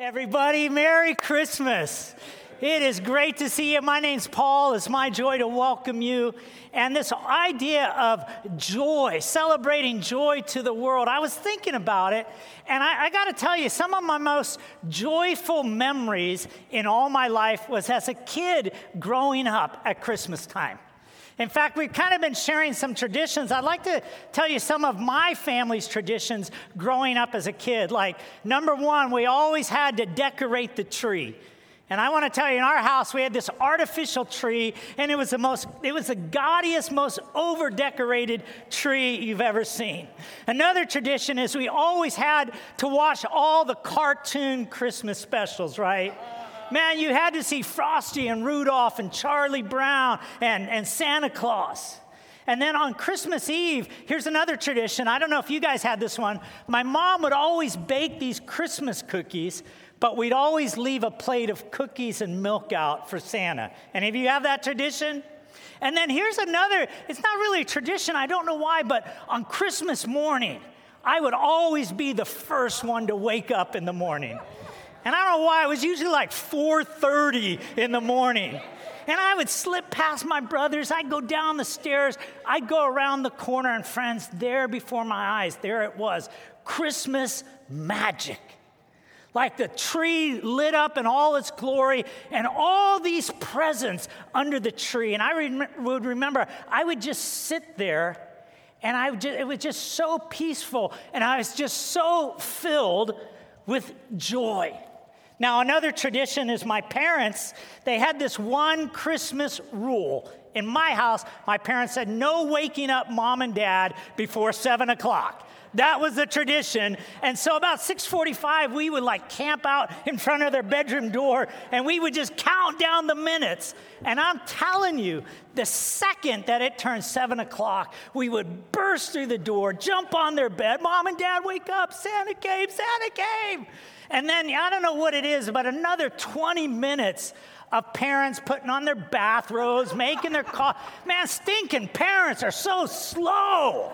Everybody, Merry Christmas. It is great to see you. My name's Paul. It's my joy to welcome you. And this idea of joy, celebrating joy to the world, I was thinking about it. And I, I got to tell you, some of my most joyful memories in all my life was as a kid growing up at Christmas time. In fact, we've kind of been sharing some traditions. I'd like to tell you some of my family's traditions growing up as a kid. Like, number one, we always had to decorate the tree. And I want to tell you, in our house, we had this artificial tree, and it was the most, it was the gaudiest, most over decorated tree you've ever seen. Another tradition is we always had to watch all the cartoon Christmas specials, right? Man, you had to see Frosty and Rudolph and Charlie Brown and, and Santa Claus. And then on Christmas Eve, here's another tradition. I don't know if you guys had this one. My mom would always bake these Christmas cookies, but we'd always leave a plate of cookies and milk out for Santa. Any of you have that tradition? And then here's another, it's not really a tradition, I don't know why, but on Christmas morning, I would always be the first one to wake up in the morning. And I don't know why, it was usually like 4:30 in the morning. And I would slip past my brothers. I'd go down the stairs. I'd go around the corner, and friends, there before my eyes, there it was Christmas magic. Like the tree lit up in all its glory, and all these presents under the tree. And I rem- would remember, I would just sit there, and I just, it was just so peaceful, and I was just so filled with joy. Now, another tradition is my parents, they had this one Christmas rule. In my house, my parents said, no waking up mom and dad before seven o'clock. That was the tradition. And so about 6:45 we would like camp out in front of their bedroom door and we would just count down the minutes. And I'm telling you, the second that it turned seven o'clock, we would burst through the door, jump on their bed, mom and dad wake up, Santa came, Santa came. And then I don't know what it is, but another 20 minutes of parents putting on their bathrobes, making their call. Man, stinking parents are so slow.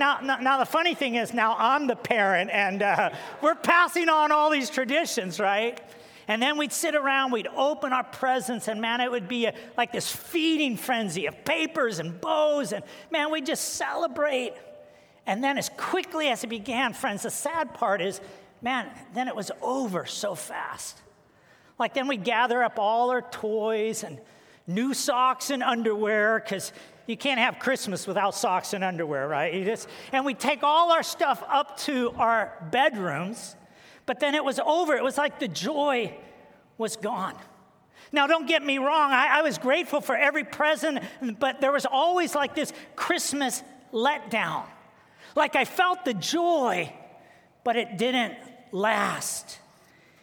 Now, now, now, the funny thing is, now I'm the parent, and uh, we're passing on all these traditions, right? And then we'd sit around, we'd open our presents, and man, it would be a, like this feeding frenzy of papers and bows, and man, we'd just celebrate. And then, as quickly as it began, friends, the sad part is man, then it was over so fast. Like then we gather up all our toys and new socks and underwear because you can't have Christmas without socks and underwear, right? You just, and we take all our stuff up to our bedrooms, but then it was over. It was like the joy was gone. Now, don't get me wrong, I, I was grateful for every present, but there was always like this Christmas letdown. Like I felt the joy, but it didn't last.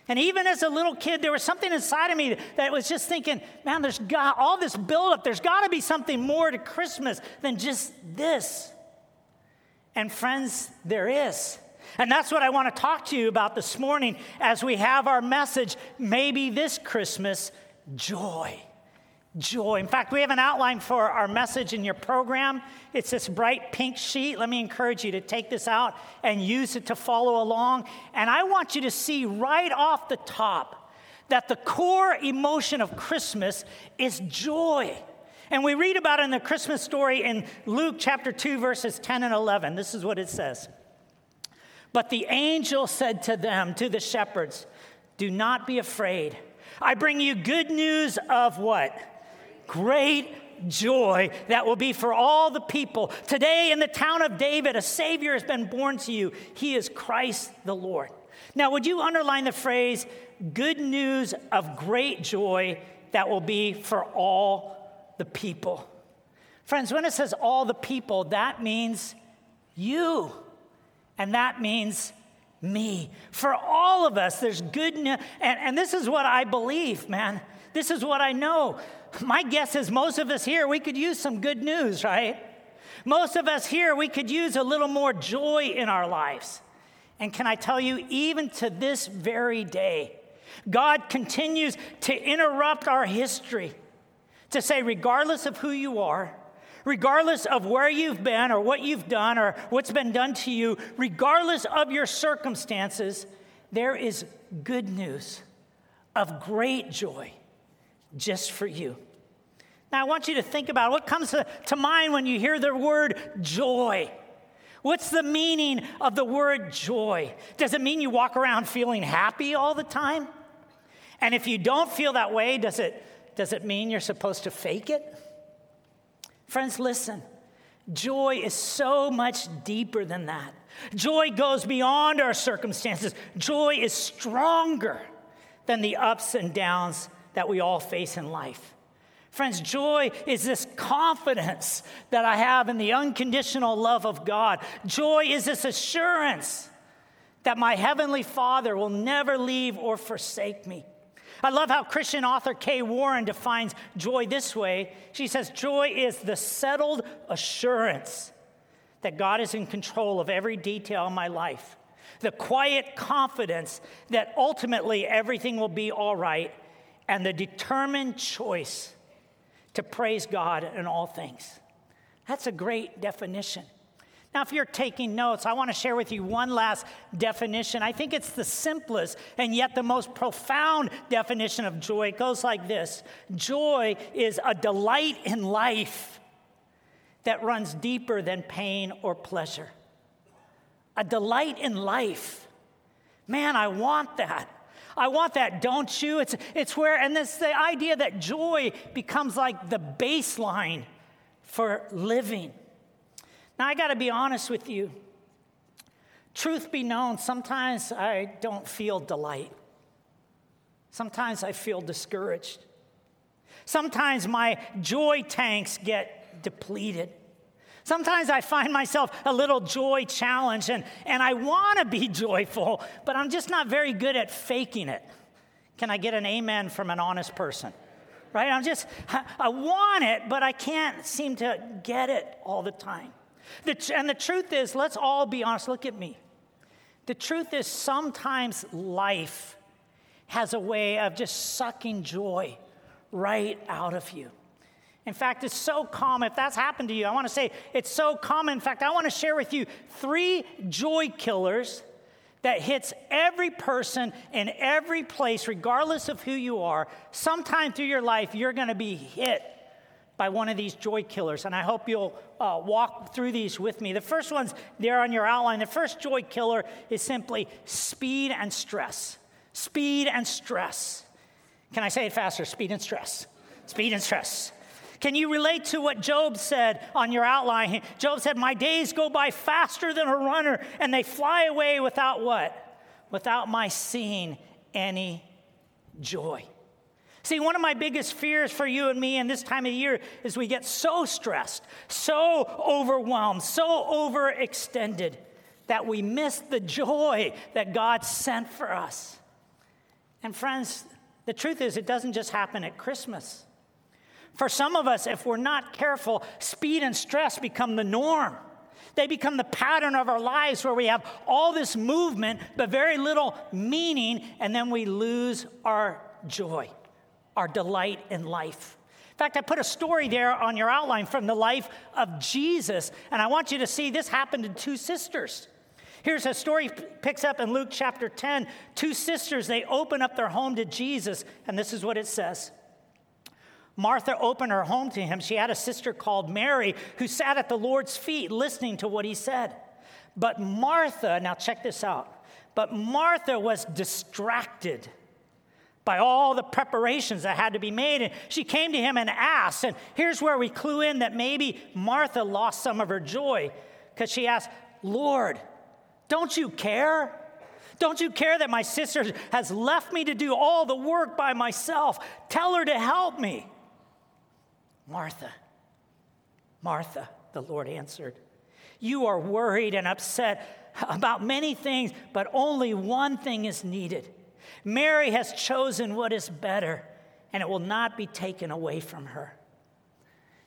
And even as a little kid, there was something inside of me that was just thinking, man, there's got all this buildup. There's got to be something more to Christmas than just this. And friends, there is. And that's what I want to talk to you about this morning as we have our message, maybe this Christmas, joy joy. In fact, we have an outline for our message in your program. It's this bright pink sheet. Let me encourage you to take this out and use it to follow along. And I want you to see right off the top that the core emotion of Christmas is joy. And we read about it in the Christmas story in Luke chapter 2, verses 10 and 11. This is what it says. But the angel said to them, to the shepherds, Do not be afraid. I bring you good news of what? Great joy that will be for all the people. Today, in the town of David, a Savior has been born to you. He is Christ the Lord. Now, would you underline the phrase, good news of great joy that will be for all the people? Friends, when it says all the people, that means you, and that means me. For all of us, there's good news. And, and this is what I believe, man. This is what I know. My guess is most of us here, we could use some good news, right? Most of us here, we could use a little more joy in our lives. And can I tell you, even to this very day, God continues to interrupt our history to say, regardless of who you are, regardless of where you've been or what you've done or what's been done to you, regardless of your circumstances, there is good news of great joy just for you. Now, I want you to think about what comes to, to mind when you hear the word joy. What's the meaning of the word joy? Does it mean you walk around feeling happy all the time? And if you don't feel that way, does it, does it mean you're supposed to fake it? Friends, listen. Joy is so much deeper than that. Joy goes beyond our circumstances. Joy is stronger than the ups and downs that we all face in life. Friends, joy is this confidence that I have in the unconditional love of God. Joy is this assurance that my Heavenly Father will never leave or forsake me. I love how Christian author Kay Warren defines joy this way. She says, Joy is the settled assurance that God is in control of every detail of my life, the quiet confidence that ultimately everything will be all right, and the determined choice to praise God in all things. That's a great definition. Now, if you're taking notes, I want to share with you one last definition. I think it's the simplest and yet the most profound definition of joy. It goes like this Joy is a delight in life that runs deeper than pain or pleasure. A delight in life. Man, I want that. I want that, don't you? It's, it's where, and this the idea that joy becomes like the baseline for living. Now, I got to be honest with you. Truth be known, sometimes I don't feel delight. Sometimes I feel discouraged. Sometimes my joy tanks get depleted. Sometimes I find myself a little joy challenged and, and I want to be joyful, but I'm just not very good at faking it. Can I get an amen from an honest person? Right? I'm just, I want it, but I can't seem to get it all the time. The, and the truth is, let's all be honest, look at me. The truth is, sometimes life has a way of just sucking joy right out of you. In fact, it's so common. If that's happened to you, I want to say it's so common. In fact, I want to share with you three joy killers that hits every person in every place, regardless of who you are. Sometime through your life, you're going to be hit by one of these joy killers. And I hope you'll uh, walk through these with me. The first one's there on your outline. The first joy killer is simply speed and stress. Speed and stress. Can I say it faster? Speed and stress. Speed and stress. Can you relate to what Job said on your outline? Job said, My days go by faster than a runner, and they fly away without what? Without my seeing any joy. See, one of my biggest fears for you and me in this time of year is we get so stressed, so overwhelmed, so overextended that we miss the joy that God sent for us. And friends, the truth is, it doesn't just happen at Christmas. For some of us, if we're not careful, speed and stress become the norm. They become the pattern of our lives where we have all this movement, but very little meaning, and then we lose our joy our delight in life. In fact, I put a story there on your outline from the life of Jesus, and I want you to see this happened to two sisters. Here's a story picks up in Luke chapter 10. Two sisters, they open up their home to Jesus, and this is what it says. Martha opened her home to him. She had a sister called Mary who sat at the Lord's feet listening to what he said. But Martha, now check this out, but Martha was distracted by all the preparations that had to be made. And she came to him and asked. And here's where we clue in that maybe Martha lost some of her joy because she asked, Lord, don't you care? Don't you care that my sister has left me to do all the work by myself? Tell her to help me. Martha, Martha, the Lord answered, you are worried and upset about many things, but only one thing is needed. Mary has chosen what is better, and it will not be taken away from her.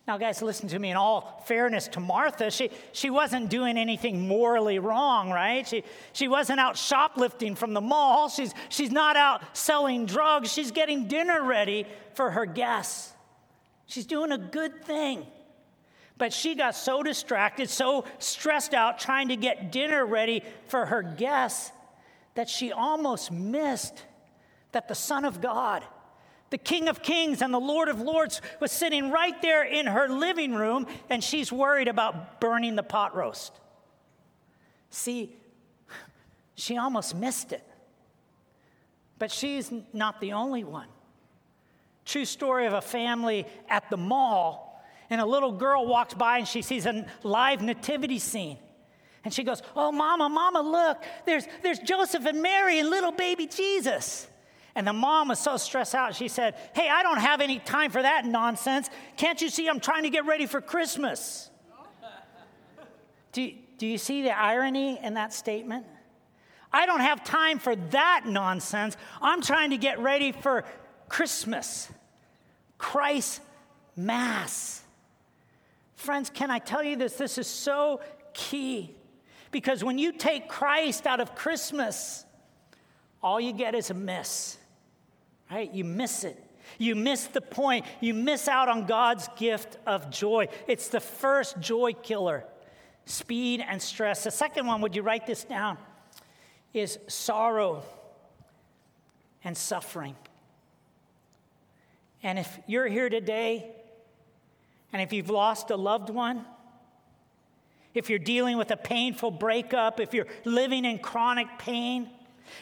Now, guys, listen to me. In all fairness to Martha, she, she wasn't doing anything morally wrong, right? She, she wasn't out shoplifting from the mall. She's, she's not out selling drugs. She's getting dinner ready for her guests. She's doing a good thing. But she got so distracted, so stressed out trying to get dinner ready for her guests that she almost missed that the Son of God, the King of Kings and the Lord of Lords, was sitting right there in her living room and she's worried about burning the pot roast. See, she almost missed it. But she's not the only one. True story of a family at the mall, and a little girl walks by and she sees a live nativity scene. And she goes, Oh, mama, mama, look, there's, there's Joseph and Mary and little baby Jesus. And the mom was so stressed out, she said, Hey, I don't have any time for that nonsense. Can't you see I'm trying to get ready for Christmas? do, do you see the irony in that statement? I don't have time for that nonsense. I'm trying to get ready for Christmas, Christ Mass. Friends, can I tell you this? This is so key. Because when you take Christ out of Christmas, all you get is a miss, right? You miss it. You miss the point. You miss out on God's gift of joy. It's the first joy killer speed and stress. The second one, would you write this down? Is sorrow and suffering. And if you're here today, and if you've lost a loved one, if you're dealing with a painful breakup, if you're living in chronic pain,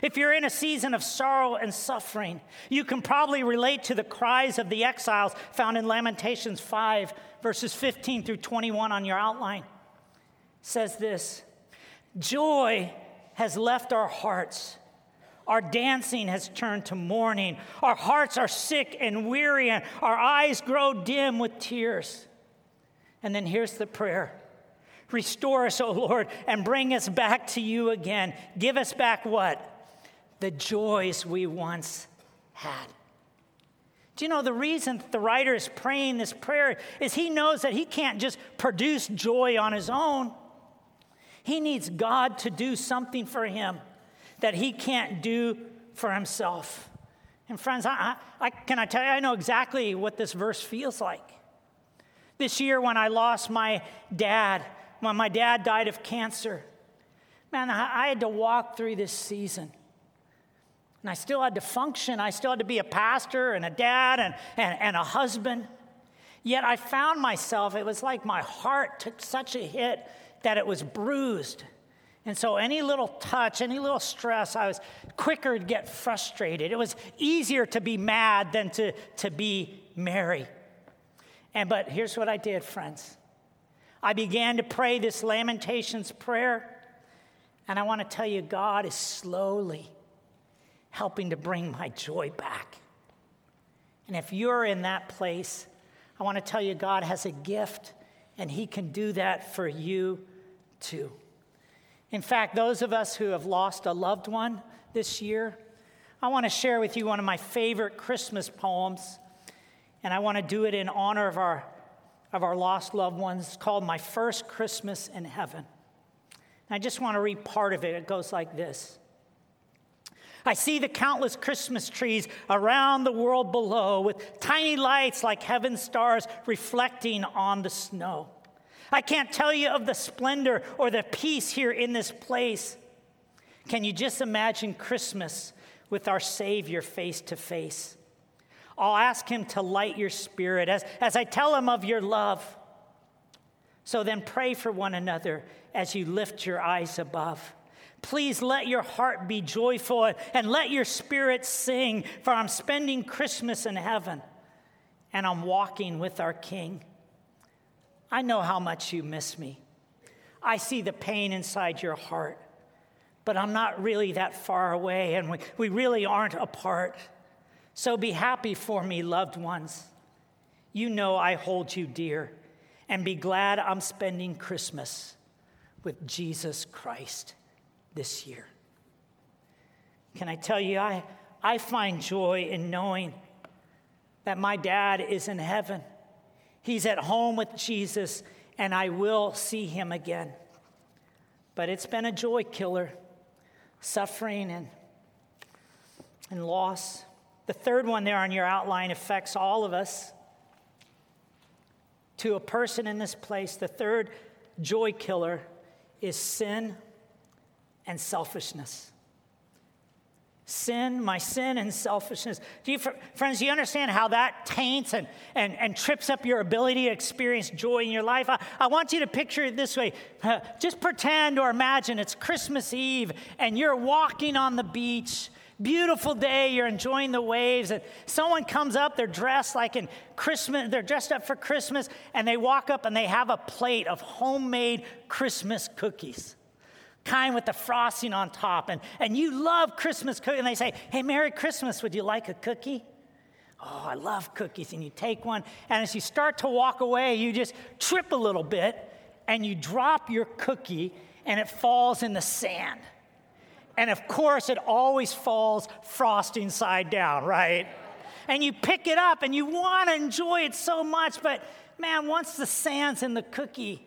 if you're in a season of sorrow and suffering, you can probably relate to the cries of the exiles found in Lamentations 5, verses 15 through 21 on your outline. It says this Joy has left our hearts. Our dancing has turned to mourning. Our hearts are sick and weary, and our eyes grow dim with tears. And then here's the prayer Restore us, O Lord, and bring us back to you again. Give us back what? The joys we once had. Do you know the reason the writer is praying this prayer is he knows that he can't just produce joy on his own. He needs God to do something for him that he can't do for himself. And friends, I, I, can I tell you, I know exactly what this verse feels like. This year, when I lost my dad, when my dad died of cancer, man, I had to walk through this season. And I still had to function. I still had to be a pastor and a dad and, and, and a husband. Yet I found myself, it was like my heart took such a hit that it was bruised. And so, any little touch, any little stress, I was quicker to get frustrated. It was easier to be mad than to, to be merry. And but here's what I did, friends. I began to pray this Lamentations prayer, and I want to tell you, God is slowly helping to bring my joy back. And if you're in that place, I want to tell you, God has a gift, and He can do that for you too. In fact, those of us who have lost a loved one this year, I want to share with you one of my favorite Christmas poems, and I want to do it in honor of our of our lost loved ones called My First Christmas in Heaven. And I just want to read part of it. It goes like this I see the countless Christmas trees around the world below with tiny lights like heaven's stars reflecting on the snow. I can't tell you of the splendor or the peace here in this place. Can you just imagine Christmas with our Savior face to face? I'll ask him to light your spirit as, as I tell him of your love. So then pray for one another as you lift your eyes above. Please let your heart be joyful and let your spirit sing, for I'm spending Christmas in heaven and I'm walking with our King. I know how much you miss me. I see the pain inside your heart, but I'm not really that far away and we, we really aren't apart. So be happy for me, loved ones. You know I hold you dear, and be glad I'm spending Christmas with Jesus Christ this year. Can I tell you, I, I find joy in knowing that my dad is in heaven. He's at home with Jesus, and I will see him again. But it's been a joy killer, suffering and, and loss. The third one there on your outline affects all of us. To a person in this place, the third joy killer is sin and selfishness. Sin, my sin and selfishness. Do you, friends, do you understand how that taints and, and, and trips up your ability to experience joy in your life? I, I want you to picture it this way. Uh, just pretend or imagine it's Christmas Eve and you're walking on the beach. Beautiful day, you're enjoying the waves, and someone comes up, they're dressed like in Christmas, they're dressed up for Christmas, and they walk up and they have a plate of homemade Christmas cookies kind with the frosting on top, and, and you love Christmas cookies, and they say, Hey, Merry Christmas, would you like a cookie? Oh, I love cookies. And you take one, and as you start to walk away, you just trip a little bit, and you drop your cookie, and it falls in the sand. And of course, it always falls frosting side down, right? And you pick it up, and you want to enjoy it so much, but man, once the sand's in the cookie,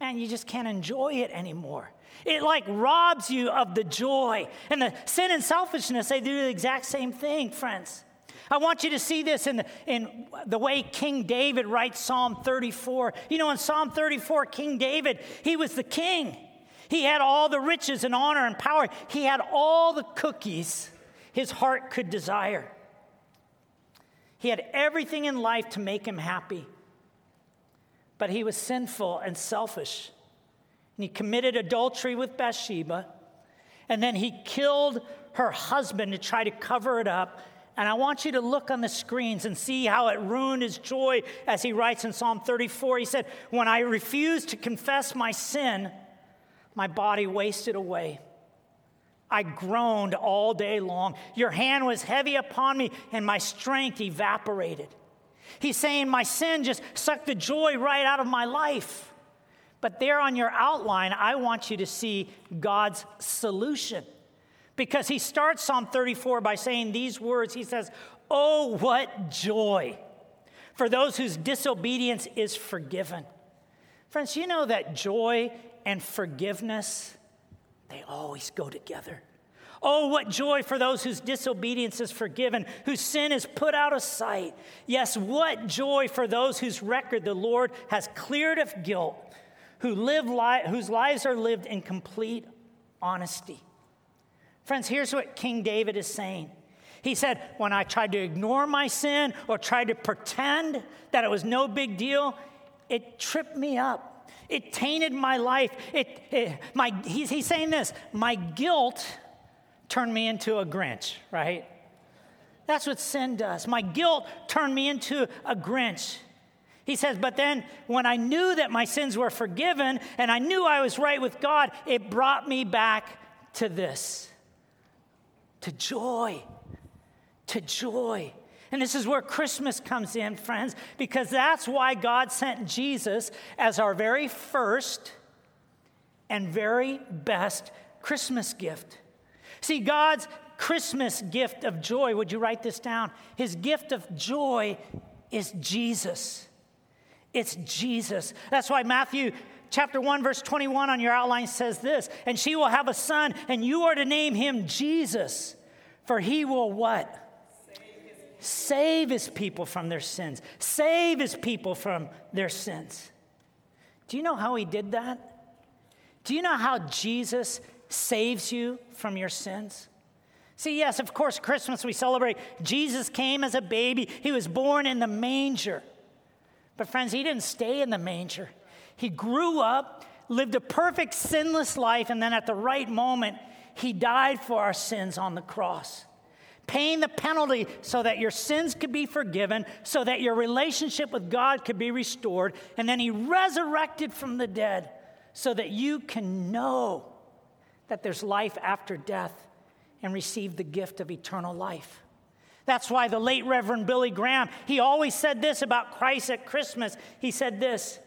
man, you just can't enjoy it anymore. It like robs you of the joy. And the sin and selfishness, they do the exact same thing, friends. I want you to see this in the, in the way King David writes Psalm 34. You know, in Psalm 34, King David, he was the king. He had all the riches and honor and power. He had all the cookies his heart could desire. He had everything in life to make him happy. But he was sinful and selfish and he committed adultery with Bathsheba. And then he killed her husband to try to cover it up. And I want you to look on the screens and see how it ruined his joy as he writes in Psalm 34. He said, When I refused to confess my sin, my body wasted away. I groaned all day long. Your hand was heavy upon me, and my strength evaporated. He's saying, My sin just sucked the joy right out of my life. But there on your outline, I want you to see God's solution. Because he starts Psalm 34 by saying these words He says, Oh, what joy for those whose disobedience is forgiven. Friends, you know that joy and forgiveness, they always go together. Oh, what joy for those whose disobedience is forgiven, whose sin is put out of sight. Yes, what joy for those whose record the Lord has cleared of guilt who live li- whose lives are lived in complete honesty. Friends, here's what King David is saying. He said, When I tried to ignore my sin or tried to pretend that it was no big deal, it tripped me up. It tainted my life. It, it my, he's, he's saying this my guilt turned me into a Grinch, right? That's what sin does. My guilt turned me into a Grinch. He says, But then when I knew that my sins were forgiven and I knew I was right with God, it brought me back to this to joy, to joy. And this is where Christmas comes in, friends, because that's why God sent Jesus as our very first and very best Christmas gift. See, God's Christmas gift of joy, would you write this down? His gift of joy is Jesus. It's Jesus. That's why Matthew chapter 1 verse 21 on your outline says this, and she will have a son and you are to name him Jesus, for he will what? Save his people from their sins. Save his people from their sins. Do you know how he did that? Do you know how Jesus saves you from your sins? See, yes, of course, Christmas we celebrate. Jesus came as a baby, he was born in the manger. But, friends, he didn't stay in the manger. He grew up, lived a perfect, sinless life, and then at the right moment, he died for our sins on the cross, paying the penalty so that your sins could be forgiven, so that your relationship with God could be restored. And then he resurrected from the dead so that you can know that there's life after death and receive the gift of eternal life. That's why the late Reverend Billy Graham, he always said this about Christ at Christmas. He said this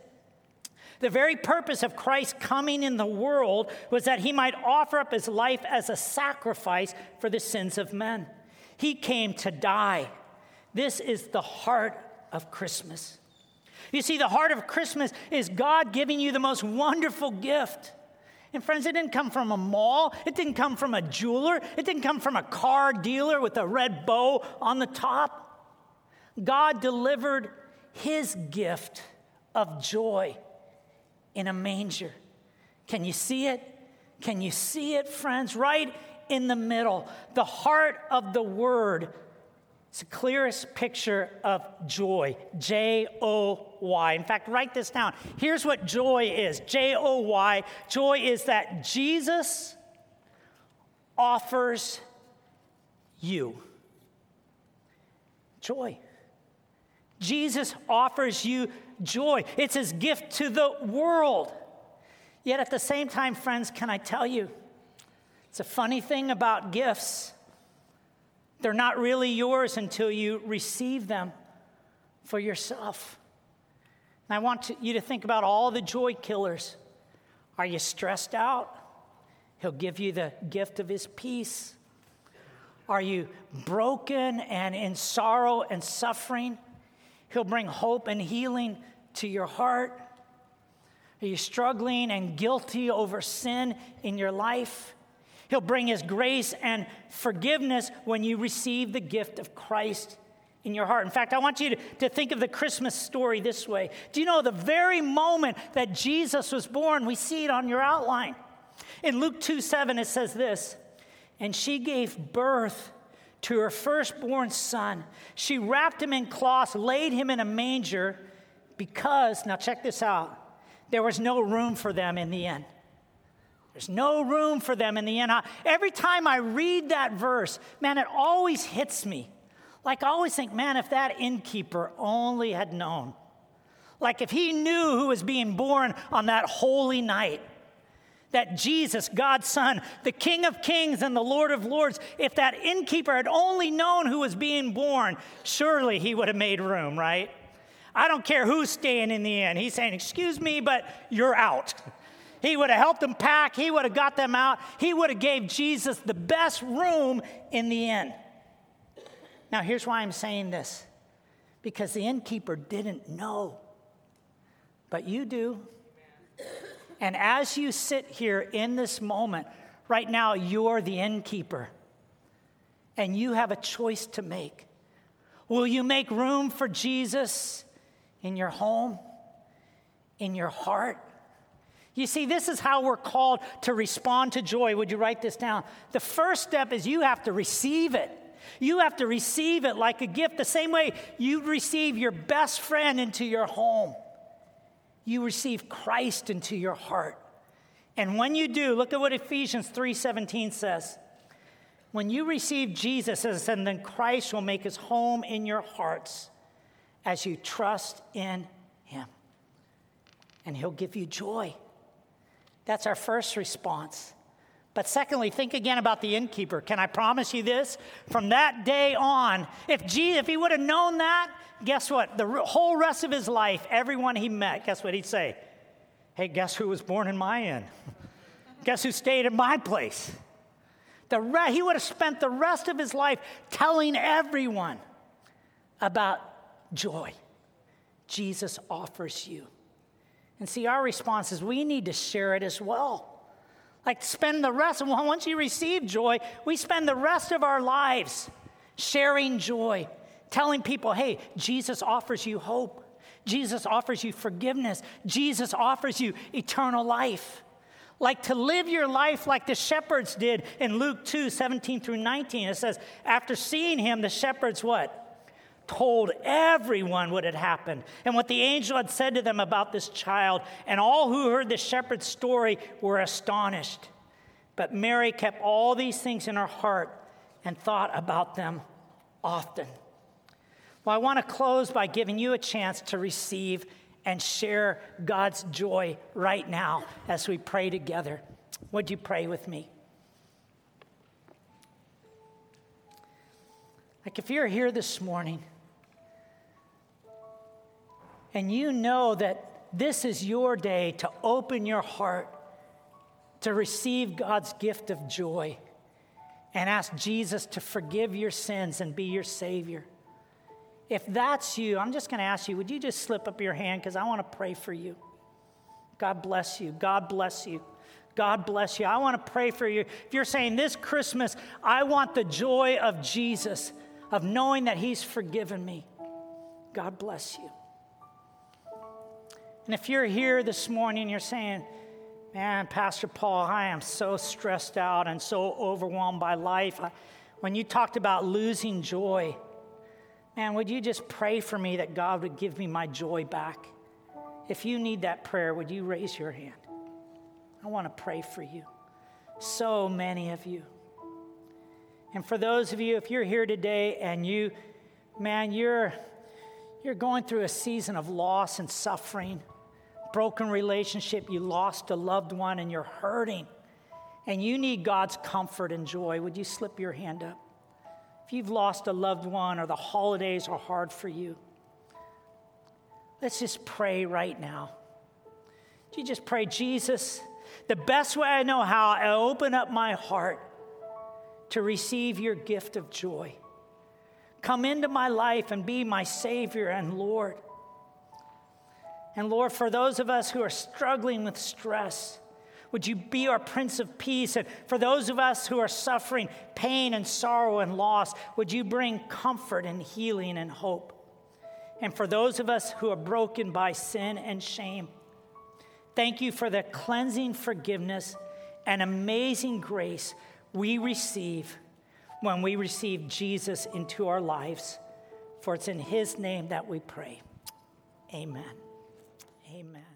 The very purpose of Christ coming in the world was that he might offer up his life as a sacrifice for the sins of men. He came to die. This is the heart of Christmas. You see, the heart of Christmas is God giving you the most wonderful gift. And friends, it didn't come from a mall. It didn't come from a jeweler. It didn't come from a car dealer with a red bow on the top. God delivered his gift of joy in a manger. Can you see it? Can you see it, friends? Right in the middle, the heart of the word. It's the clearest picture of joy. J O Y. In fact, write this down. Here's what joy is J O Y. Joy is that Jesus offers you joy. Jesus offers you joy. It's his gift to the world. Yet at the same time, friends, can I tell you, it's a funny thing about gifts. They're not really yours until you receive them for yourself. And I want to, you to think about all the joy killers. Are you stressed out? He'll give you the gift of his peace. Are you broken and in sorrow and suffering? He'll bring hope and healing to your heart. Are you struggling and guilty over sin in your life? He'll bring His grace and forgiveness when you receive the gift of Christ in your heart. In fact, I want you to, to think of the Christmas story this way. Do you know the very moment that Jesus was born? We see it on your outline. In Luke 2 7, it says this And she gave birth to her firstborn son. She wrapped him in cloths, laid him in a manger, because, now check this out, there was no room for them in the inn. There's no room for them in the inn. Every time I read that verse, man, it always hits me. Like I always think, man, if that innkeeper only had known. Like if he knew who was being born on that holy night, that Jesus, God's Son, the King of Kings and the Lord of Lords, if that innkeeper had only known who was being born, surely he would have made room, right? I don't care who's staying in the inn. He's saying, Excuse me, but you're out. He would have helped them pack, he would have got them out, he would have gave Jesus the best room in the inn. Now, here's why I'm saying this because the innkeeper didn't know, but you do. And as you sit here in this moment, right now, you're the innkeeper. And you have a choice to make. Will you make room for Jesus in your home, in your heart? You see, this is how we're called to respond to joy. Would you write this down? The first step is you have to receive it. You have to receive it like a gift, the same way you receive your best friend into your home you receive Christ into your heart. And when you do, look at what Ephesians 3:17 says. When you receive Jesus, and then Christ will make his home in your hearts as you trust in him. And he'll give you joy. That's our first response. But secondly, think again about the innkeeper. Can I promise you this? From that day on, if, Jesus, if he would have known that, guess what? The whole rest of his life, everyone he met, guess what he'd say? Hey, guess who was born in my inn? guess who stayed in my place? The re- he would have spent the rest of his life telling everyone about joy. Jesus offers you. And see, our response is we need to share it as well. Like, spend the rest, once you receive joy, we spend the rest of our lives sharing joy telling people, hey, Jesus offers you hope. Jesus offers you forgiveness. Jesus offers you eternal life. Like to live your life like the shepherds did in Luke 2 17 through 19. It says, after seeing him, the shepherds what? Told everyone what had happened and what the angel had said to them about this child. And all who heard the shepherd's story were astonished. But Mary kept all these things in her heart and thought about them often. Well, I want to close by giving you a chance to receive and share God's joy right now as we pray together. Would you pray with me? Like if you're here this morning and you know that this is your day to open your heart to receive God's gift of joy and ask Jesus to forgive your sins and be your Savior. If that's you, I'm just going to ask you, would you just slip up your hand because I want to pray for you? God bless you. God bless you. God bless you. I want to pray for you. If you're saying this Christmas, I want the joy of Jesus, of knowing that He's forgiven me, God bless you. And if you're here this morning, you're saying, Man, Pastor Paul, I am so stressed out and so overwhelmed by life. When you talked about losing joy, man, would you just pray for me that God would give me my joy back? If you need that prayer, would you raise your hand? I want to pray for you. So many of you. And for those of you, if you're here today and you, man, you're, you're going through a season of loss and suffering, broken relationship, you lost a loved one and you're hurting, and you need God's comfort and joy, would you slip your hand up? If you've lost a loved one or the holidays are hard for you, let's just pray right now. Do You just pray, Jesus, the best way I know how, I open up my heart to receive your gift of joy. Come into my life and be my Savior and Lord. And Lord, for those of us who are struggling with stress, would you be our Prince of Peace? And for those of us who are suffering pain and sorrow and loss, would you bring comfort and healing and hope? And for those of us who are broken by sin and shame, thank you for the cleansing forgiveness and amazing grace we receive when we receive Jesus into our lives. For it's in his name that we pray. Amen. Amen.